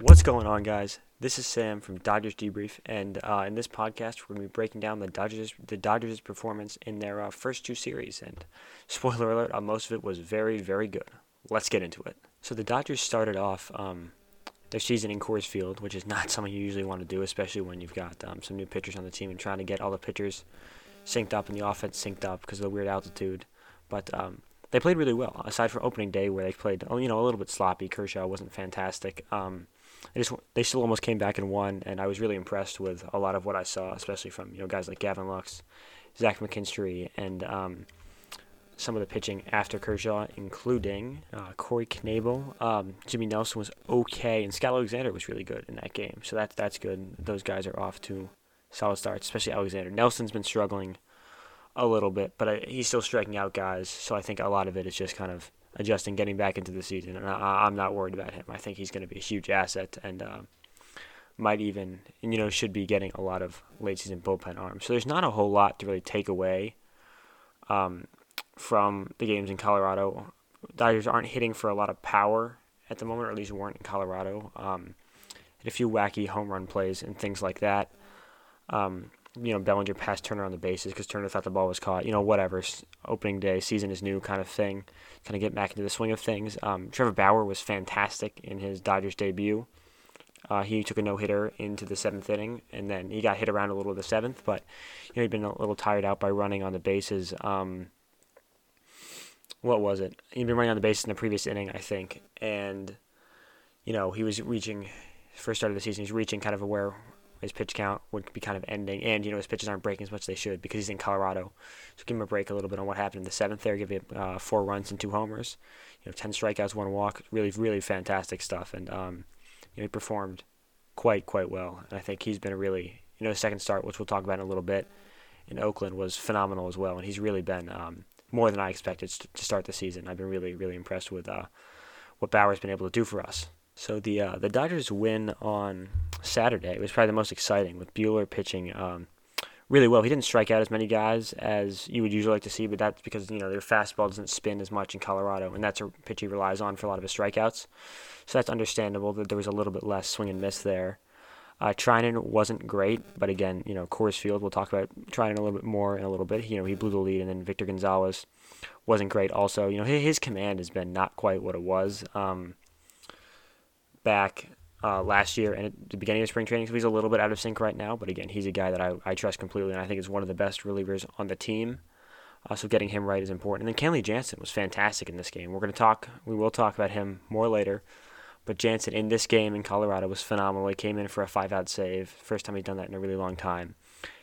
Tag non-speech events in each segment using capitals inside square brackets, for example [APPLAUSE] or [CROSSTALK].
What's going on, guys? This is Sam from Dodgers Debrief, and uh, in this podcast, we're going to be breaking down the Dodgers the Dodgers' performance in their uh, first two series. And [LAUGHS] spoiler alert, uh, most of it was very, very good. Let's get into it. So the Dodgers started off um, their season in Coors Field, which is [LAUGHS] not something you usually want to do, especially when you've got um, some new pitchers on the team and trying to get all the pitchers synced up and the offense synced up because of the weird altitude. But um, they played really well, aside from opening day where they played, you know, a little bit sloppy. Kershaw wasn't fantastic. Um, they just they still almost came back and won, and I was really impressed with a lot of what I saw, especially from you know guys like Gavin Lux, Zach McKinstry, and um, some of the pitching after Kershaw, including uh, Corey Knebel. Um, Jimmy Nelson was okay, and Scott Alexander was really good in that game. So that's that's good. Those guys are off to solid starts, especially Alexander. Nelson's been struggling a little bit, but I, he's still striking out guys. So I think a lot of it is just kind of adjusting, getting back into the season, and I, am not worried about him. I think he's going to be a huge asset and uh, might even, you know, should be getting a lot of late season bullpen arms. So there's not a whole lot to really take away um, from the games in Colorado. Dodgers aren't hitting for a lot of power at the moment, or at least weren't in Colorado. Um, a few wacky home run plays and things like that. Um, you know, Bellinger passed Turner on the bases because Turner thought the ball was caught. You know, whatever. Opening day, season is new kind of thing. Kind of get back into the swing of things. Um, Trevor Bauer was fantastic in his Dodgers debut. Uh, he took a no hitter into the seventh inning, and then he got hit around a little the seventh, but you know he'd been a little tired out by running on the bases. Um, what was it? He'd been running on the bases in the previous inning, I think, and you know he was reaching first start of the season. He's reaching kind of where his pitch count would be kind of ending, and you know his pitches aren't breaking as much as they should because he's in Colorado. So give him a break a little bit on what happened in the seventh there. Give him uh, four runs and two homers, you know, ten strikeouts, one walk. Really, really fantastic stuff, and um, you know he performed quite, quite well. And I think he's been a really, you know, second start, which we'll talk about in a little bit, in Oakland was phenomenal as well, and he's really been um, more than I expected to start the season. I've been really, really impressed with uh, what Bauer's been able to do for us. So the uh, the Dodgers win on Saturday it was probably the most exciting with Buehler pitching um, really well. He didn't strike out as many guys as you would usually like to see, but that's because you know their fastball doesn't spin as much in Colorado, and that's a pitch he relies on for a lot of his strikeouts. So that's understandable that there was a little bit less swing and miss there. Uh, Treinen wasn't great, but again, you know, Coors Field. We'll talk about Treinen a little bit more in a little bit. You know, he blew the lead, and then Victor Gonzalez wasn't great. Also, you know, his command has been not quite what it was. Um, back uh, last year and at the beginning of spring training. So he's a little bit out of sync right now, but again, he's a guy that I, I trust completely, and I think is one of the best relievers on the team. Uh, so getting him right is important. And then Kenley Jansen was fantastic in this game. We're going to talk, we will talk about him more later. But Jansen in this game in Colorado was phenomenal. He came in for a five out save. First time he'd done that in a really long time.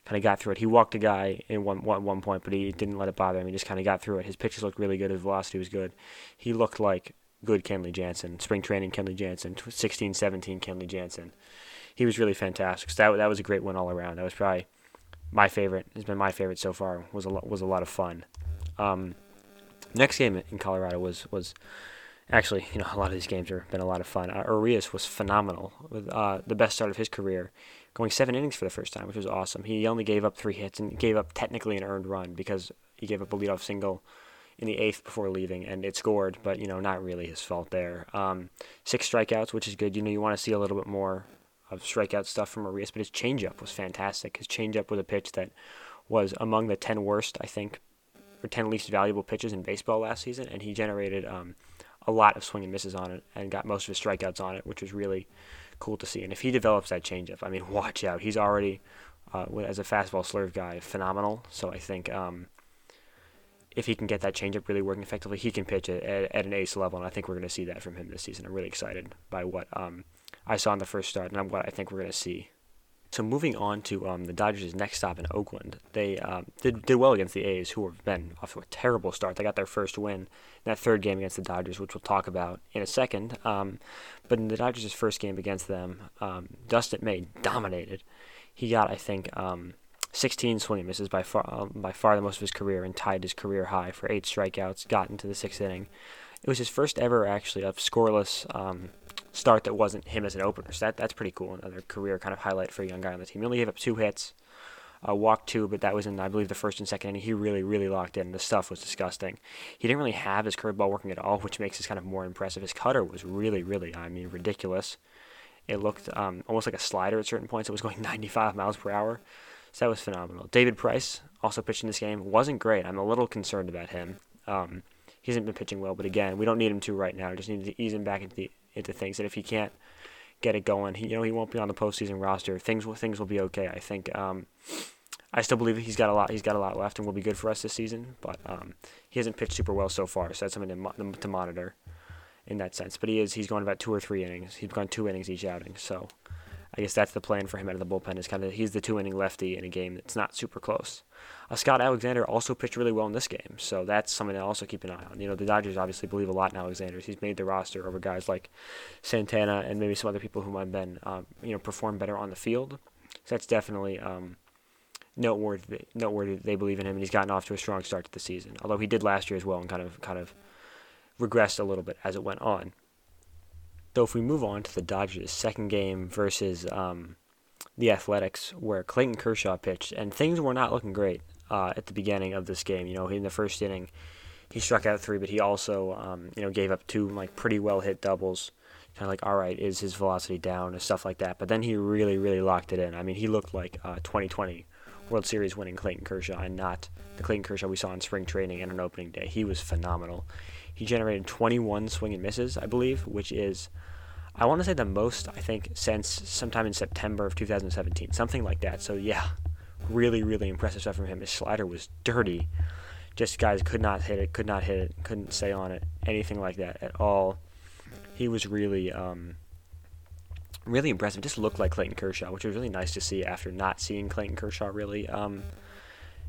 Kind of got through it. He walked a guy in one, one, one point, but he didn't let it bother him. He just kind of got through it. His pitches looked really good. His velocity was good. He looked like good Kenley Jansen, spring training Kenley Jansen, 16 17 Kenley Jansen. He was really fantastic. So that, that was a great win all around. That was probably my favorite. It's been my favorite so far. was a lot, was a lot of fun. Um, next game in Colorado was was actually you know [LAUGHS] a lot of these games have been a lot of fun. Uh, Urias was phenomenal with uh, the best start of his career, going seven innings for the first time, which was awesome. He only gave up three hits and gave up technically an earned run because he gave up a leadoff single in the eighth before leaving, and it scored, but you know, not really his fault there. Um, six strikeouts, which is good. You know, you want to see a little bit more of strikeout stuff from Urias, but his changeup was fantastic. His changeup was a pitch that was among the ten worst, I think, or ten least valuable pitches in baseball last season, and he generated um, a lot of swing and misses on it, and got most of his strikeouts on it, which was really cool to see. And if he develops that changeup, I mean, [LAUGHS] watch out. He's already, uh, as a fastball slurve guy, phenomenal. So I think. Um, if he can get that changeup really working effectively, he can pitch it at, at, an ace level, and I think we're going to see that from him this season. I'm really excited by what um, I saw in the first start, and what I think we're going to see. So moving on to um, the Dodgers' next stop in Oakland, they um, did, did well against the A's, who have been off to a terrible start. They got their first win in that third game against the Dodgers, which we'll talk about in a second. Um, but in the Dodgers' first game against them, um, Dustin May dominated. He got, I think, um, 16 swing misses by far um, by far the most of his career and tied his career high for eight strikeouts. Got into the sixth inning. It was his first ever actually of scoreless um, start that wasn't him as an opener. So that that's pretty cool. Another career kind of highlight for a young guy on the team. He only gave up two hits, uh, walked two, but that was in I believe the first and second inning. He really really locked in. The stuff was disgusting. He didn't really have his curveball working at all, which makes this kind of more impressive. His cutter was really really I mean ridiculous It looked um, almost like a slider at certain points. It was going [LAUGHS] 95 miles per hour. So that was phenomenal. David Price also pitched in this game. Wasn't great. I'm a little concerned about him. Um, he hasn't been pitching well, but again, we don't need him to right now. We just need to ease him back into the, into things. And if he can't get it going, he, you know, he won't be on the postseason roster. Things will things will be okay. I think. Um, I still believe he's got a lot. He's got a lot left, and will be good for us this season. But um, he hasn't pitched super well so far, so that's something to, to monitor in that sense. But he is. He's going about two or three innings. He's gone two innings each outing. So I guess that's the plan for him out of the bullpen. Is kind of he's the two inning lefty in a game that's not super close. Uh, Scott Alexander also pitched really well in this game, so that's something to also keep an eye on. You know, the Dodgers obviously believe a lot in Alexander. He's made the roster over guys like Santana and maybe some other people who might have been, um, you know, perform better on the field. So that's definitely um, noteworthy. Noteworthy. They believe in him, and he's gotten off to a strong start to the season. Although he did last year as well, and kind of kind of regressed a little bit as it went on. Though if we move on to the Dodgers' second game versus um, the Athletics, where Clayton Kershaw pitched, and things were not looking great uh, at the beginning of this game. You know, in the first inning, he struck out three, but he also, um, you know, gave up two like pretty well hit doubles. Kind of like, all right, is his velocity down and stuff like that. But then he really, really locked it in. I mean, he looked like uh, 2020 World Series winning Clayton Kershaw, and not the Clayton Kershaw we saw in spring training and on opening day. He was phenomenal. He generated 21 swing and misses, I believe, which is, I want to say the most, I think, since sometime in September of 2017. Something like that. So, yeah, really, really impressive stuff from him. His slider was dirty. Just guys could not hit it, could not hit it, couldn't stay on it, anything like that at all. He was really, um, really impressive. Just looked like Clayton Kershaw, which was really nice to see after not seeing Clayton Kershaw really um,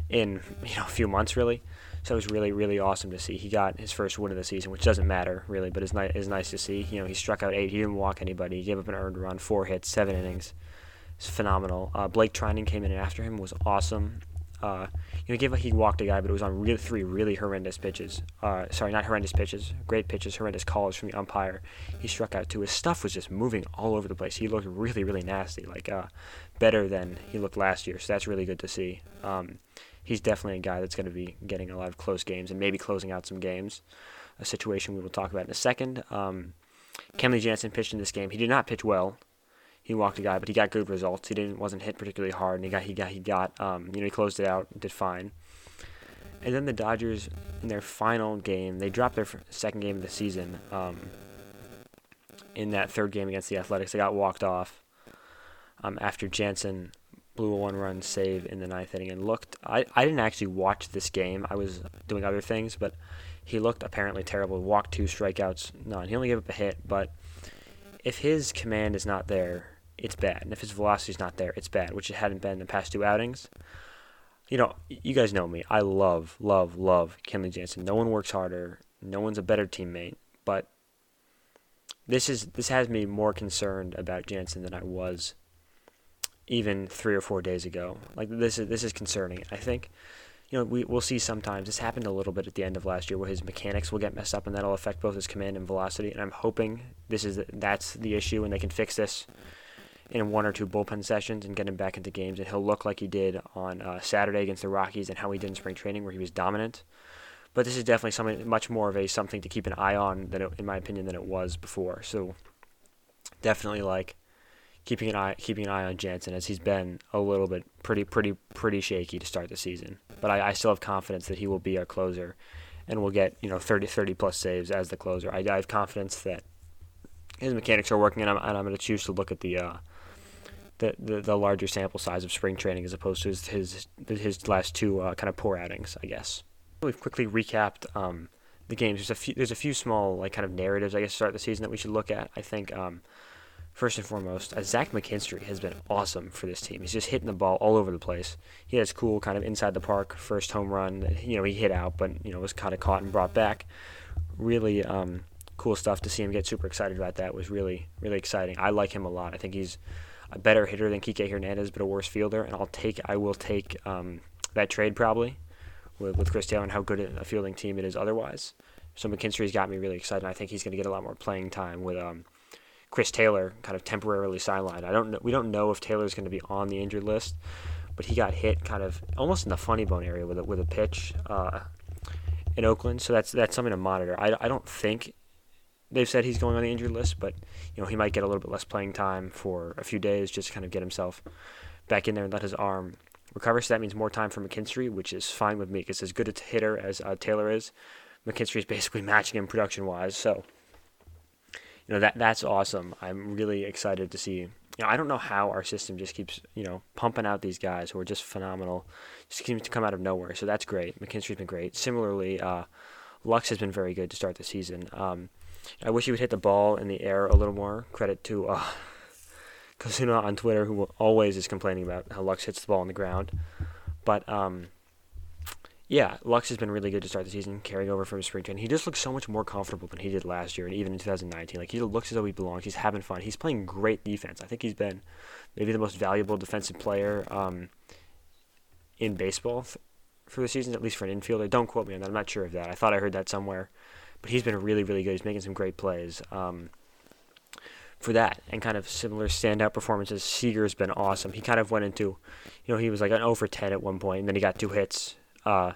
in you know a few months really. So it was really, really awesome to see. He got his first win of the season, which doesn't matter really, but it's nice. Nice to see. You know, he struck out eight. He didn't walk anybody. He gave up an earned run, four hits, seven innings. It's phenomenal. Uh, Blake Treinen came in after him was awesome. Uh, you know, he, gave, he walked a guy, but it was on really three really horrendous pitches. Uh, sorry, not horrendous pitches, great pitches, horrendous calls from the umpire. He struck out two. His stuff was just moving all over the place. He looked really, really nasty, like uh, better than he looked last year. So that's really good to see. Um, he's definitely a guy that's going to be getting a lot of close games and maybe closing out some games. A situation we will talk about in a second. Um, Kenley Jansen pitched in this game. He did not pitch well. He walked a guy, but he got good results. He didn't wasn't hit particularly hard, and he got he got he got um, you know he closed it out, did fine. And then the Dodgers in their final game, they dropped their second game of the season. Um, in that third game against the Athletics, they got walked off um, after Jansen blew a one run save in the ninth inning and looked. I, I didn't actually watch this game. I was doing other things, but he looked apparently terrible. Walked two strikeouts, none. He only gave up a hit, but if his command is not there, it's bad. And if his velocity is not there, it's bad, which it hadn't been in the past two outings. You know, you guys know me. I love, love, love Kenley Jansen. No one works harder. No one's a better teammate. But this is this has me more concerned about Jansen than I was even three or four days ago. Like this is this is concerning. I think, you know, we we'll see sometimes this happened a little bit at the end of last year where his mechanics will get messed up and that'll affect both his command and velocity. And I'm hoping this is that's the issue and they can fix this in one or two bullpen sessions and get him back into games and he'll look like he did on uh, Saturday against the Rockies and how he did in spring training where he was dominant. But this is definitely something much more of a something to keep an eye on than it, in my opinion than it was before. So definitely like keeping an eye keeping an eye on Jansen as he's been a little bit pretty pretty pretty shaky to start the season. But I, I still have confidence that he will be our closer and will get you know 30 30 plus saves as the closer. I, I have confidence that his mechanics are working, and I'm, and I'm going to choose to look at the, uh, the, the the larger sample size of spring training as opposed to his his, his last two uh, kind of poor outings, I guess. We've quickly recapped um, the games. There's a few there's a few small like kind of narratives I guess to start the season that we should look at. I think um, first and foremost, uh, Zach McKinstry has been awesome for this team. He's just hitting the ball all over the place. He has cool kind of inside the park first home run. You know, he hit out, but you know was kind of caught and brought back. Really um, cool stuff to see him get super excited about that was really really exciting. I like him a lot. I think he's a better hitter than Kike Hernandez, but a worse fielder. And I'll take I will take um, that trade probably with, with Chris Taylor and how good a fielding team it is otherwise. So McKinstry's got me really excited. I think he's going to get a lot more playing time with um, Chris Taylor kind of temporarily sidelined. I don't know. We don't know if Taylor's going to be on the injured list, but he got hit kind of almost in the funny bone area with a, with a pitch uh, in Oakland. So that's that's something to monitor. I, I don't think they've said he's going on the injured list, but you know he might get a little bit less playing time for a few days just to kind of get himself back in there and let his arm recover. So that means more time for McKinstry, which is fine with me because as good a hitter as uh, Taylor is, McKinstry is basically [LAUGHS] matching him production wise. So you know that that's awesome. I'm really excited to see. You know, I don't know how our system just keeps you know pumping out these guys who are just phenomenal, just seems to come out of nowhere. So that's great. McKinstry's been great. Similarly, uh, Lux has been very good to start the season. Um, I wish he would hit the ball in the air a little more. Credit to uh, [LAUGHS] Kazuna on Twitter, who always is complaining about how Lux hits the ball on the ground. But um, yeah, Lux has been really good to start the season, carrying over from his spring training. He just looks so much more comfortable than he did last year, and even in 2019. Like he looks as though he belongs. He's having fun. He's playing great defense. I think he's been maybe the most valuable defensive player um, in baseball for the season, at least for an infielder. Don't quote me on that. I'm not sure of that. I thought I heard that somewhere, but he's been really, really good. He's making some great plays. Um, for that and kind of similar standout performances. Seager's been awesome. He kind of went into, you know, he was like an 0 for 10 at one point, and then he got two hits uh,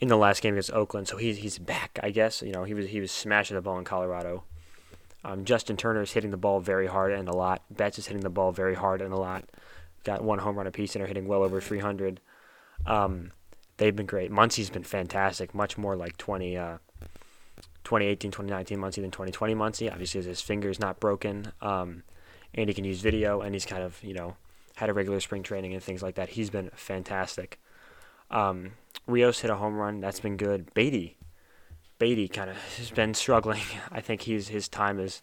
in the last game against Oakland. So he's he's back, I guess. You know, he was he was smashing the ball in Colorado. Um, Justin Turner is hitting the ball very hard and a lot. Betts is hitting the ball very hard and a lot. Got one home run apiece and are hitting well over 300. Um, they've been great. Muncy's been fantastic, much more like 20, uh, 2018, 2019 Muncy than 2020 Muncy. Obviously, his finger's not broken, um, and he can use video, and he's kind of, you know, had a regular spring training and things like that. He's been fantastic. Um, Rios hit a home run. That's been good. Beaty, Beaty kind of has been struggling. [LAUGHS] I think he's his time is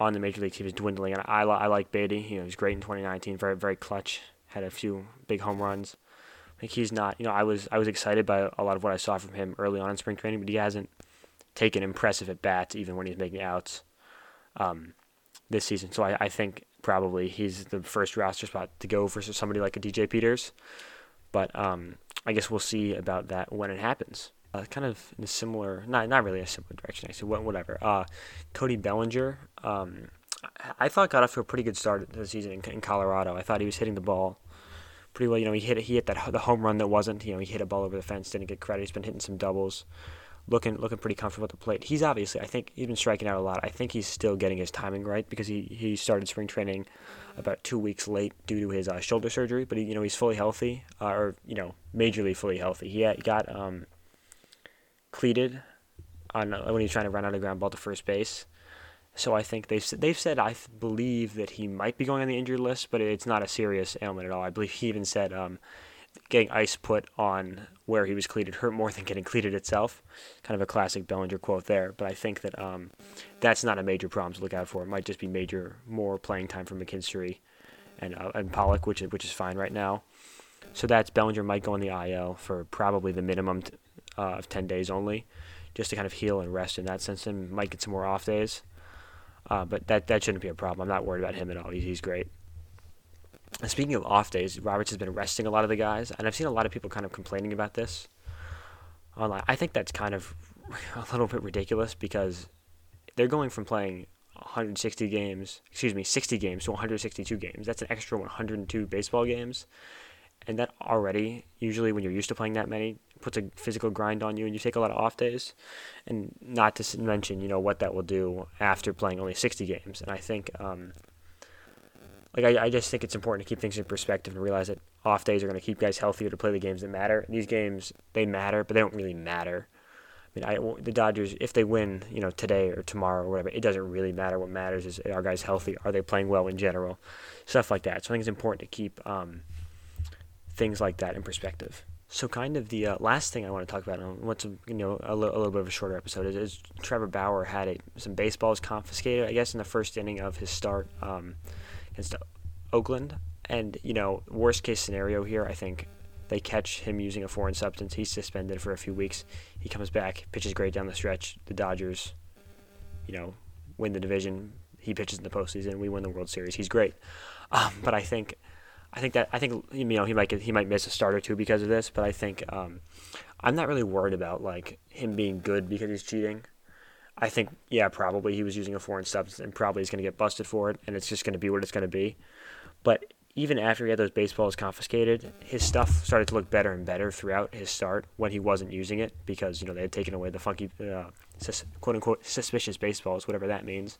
on the major league team is dwindling, and I, I like Beaty. You know, he's great in 2019. Very very clutch. Had a few big home runs. I think he's not. You know, I was I was excited by a lot of what I saw from him early on in spring training, but he hasn't taken impressive at bats even when he's making outs um, this season. So I, I think probably he's the first roster spot to go for somebody like a DJ Peters. But um, I guess we'll see about that when it happens. Uh, kind of in a similar, not not really a similar direction. I Actually, whatever. Uh, Cody Bellinger, um, I thought got off to a pretty good start the season in, in, Colorado. I thought he was hitting the ball pretty well. You know, he hit he hit that the home run that wasn't. You know, he hit a ball over the fence, didn't get credit. He's been hitting some doubles, looking looking pretty comfortable at the plate. He's obviously, I think, he's been striking out a lot. I think he's still getting his timing right because he he started spring training about two weeks late due to his uh, shoulder surgery. But he, you know he's fully healthy, uh, or you know majorly fully healthy. He had, got um, cleated on uh, when he's trying to run out of ground ball to first base. So I think they've they've said I believe that he might be going on the injured list, but it's not a serious ailment at all. I believe he even said um, getting ice put on where he was cleated hurt more than getting cleated itself. Kind of a classic Bellinger quote there. But I think that um, that's not a major problem to look out for. It might just be major more playing time for McKinstry and uh, and Pollock, which is which is fine right now. So that's Bellinger might go on the IL for probably the minimum t- uh, of 10 days only, just to kind of heal and rest in that sense, and might get some more off days. Uh, but that that shouldn't be a problem. I'm not worried about him at all. He's, he's great. Speaking of off days, Roberts has been resting a lot of the guys, and I've seen a lot of people kind of complaining about this online. I think that's kind of [LAUGHS] a little bit ridiculous because they're going from playing 160 games, excuse me, 60 games to 162 games. That's an extra 102 baseball games. And that already, usually when you're used to playing that many, puts a physical grind on you and you take a lot of off days. And not to mention, you know, what that will do after playing only 60 games. And I think um, like I, I just think it's important to keep things in perspective and realize that off days are going to keep guys healthier to play the games that matter. These games they matter, but they don't really matter. I mean, I, the Dodgers, if they win, you know, today or tomorrow or whatever, it doesn't really matter. What matters is are guys healthy? Are they playing well in general? Stuff like that. So I think it's important to keep um, things like that in perspective. So, kind of the uh, last thing I want to talk about, and what's you know a, li- a little bit of a shorter episode, is, is Trevor Bauer had a, some baseballs confiscated, I guess, in the first inning of his start. Um, against Oakland. And, you know, worst case scenario here, I think they catch him using a foreign substance. He's suspended for a few weeks. He comes back, pitches great down the stretch. The Dodgers, you know, win the division. He pitches in the postseason. We win the World Series. He's great. Um, but I think, I think that I think you know he might get, he might miss a start or two because of this. But I think um, I'm not really worried about like him being good because he's cheating. I think, yeah, probably he was using a foreign substance and probably he's going to get busted for it, and it's just going to be what it's going to be. But even after he had those baseballs confiscated, his stuff started to look better and better throughout his start when he wasn't using it because you know they had taken away the funky, uh, sus- quote unquote suspicious baseballs, whatever that means.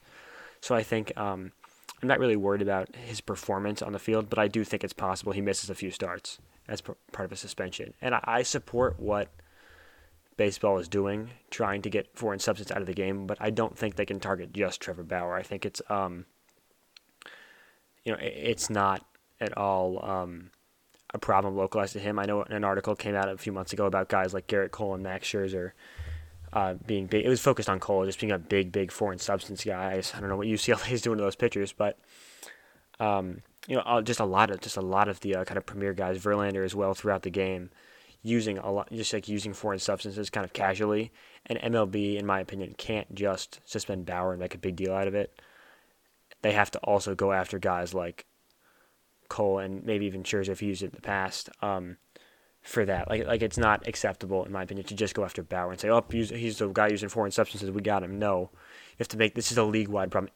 So I think um, I'm not really worried about his performance on the field, but I do think it's possible he misses a few starts as part of a suspension. And I, I support what baseball is doing, trying to get foreign substance out of the game, but I don't think they can target just Trevor Bauer. I think it's um, you know, it's not at all um, a problem localized to him. I know an article came out a few months ago about guys like Gerrit Cole and Max Scherzer uh, being big. It was focused on Cole, just being a big, big foreign substance guy. I don't know what UCLA is doing to those pitchers, but um, you know, just a lot of just a lot of the uh, kind of premier guys, Verlander as well throughout the game, using a lot, just like using foreign substances kind of casually. And MLB, in my opinion, can't just suspend Bauer and make a big deal out of it. They have to also go after guys like Cole and maybe even Scherzer if he used it in the past. Um, for that. Like like it's not acceptable in my opinion to just go after Bauer and say, "Oh, he's, the guy using foreign substances. We got him." No, you have to make this is a league wide problem.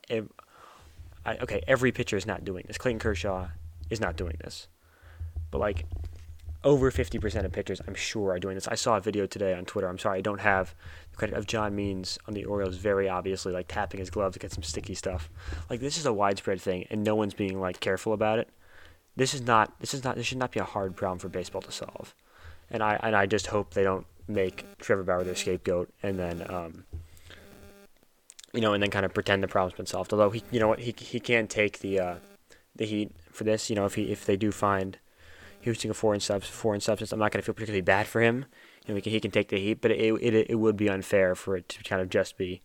I, okay, every pitcher is not doing this. Clayton Kershaw is not doing this, but like over 50% of pitchers, I'm sure, are doing this. I saw a video today on Twitter. I'm sorry, I don't have the credit of John Means on the Orioles, very obviously like tapping his gloves to get some sticky stuff. Like this is a widespread thing, and no one's being like careful about it this is not this is not this should not be a hard problem for baseball to solve. And I and I just hope they don't make Trevor Bauer their scapegoat and then um, you know and then kind of pretend the problem's been solved. Although he you know what he he can take the uh, the heat for this. You know if he if they do find he using a foreign sub foreign substance, I'm not going to feel particularly bad for him. You know he can, he can take the heat, but it, it it would be unfair for it to kind of just be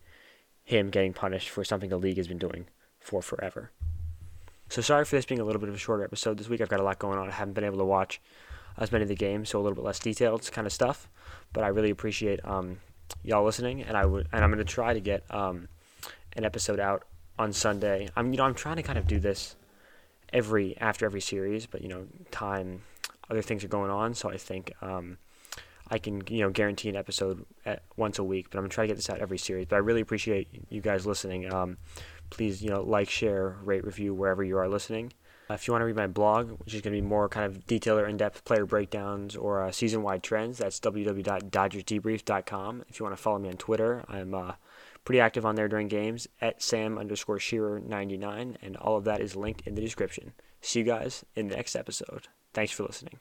him getting punished for something the league has been doing for forever. So sorry for this being a little bit of a shorter episode this week. I've got a lot going on. I haven't been able to watch as many of the games, so a little bit less detailed kind of stuff. But I really appreciate um, y'all listening, and I would and I'm going to try to get um, an episode out on Sunday. I'm you know I'm trying to kind of do this every after every series, but you know time other things are going on, so I think um, I can you know guarantee an episode at once a week. But I'm gonna try to get this out every series. But I really appreciate you guys listening. Um, please, you know, like, share, rate, review wherever you are listening. Uh, if you want to read my blog, which is going to be more kind of detailed or in-depth player breakdowns or uh, season-wide trends, that's www.dodgersdebrief.com. If you want to follow me on Twitter, I'm uh, pretty active on there during games at Sam underscore Scherer 99, and all of that is linked in the description. See you guys in the next episode. Thanks for listening.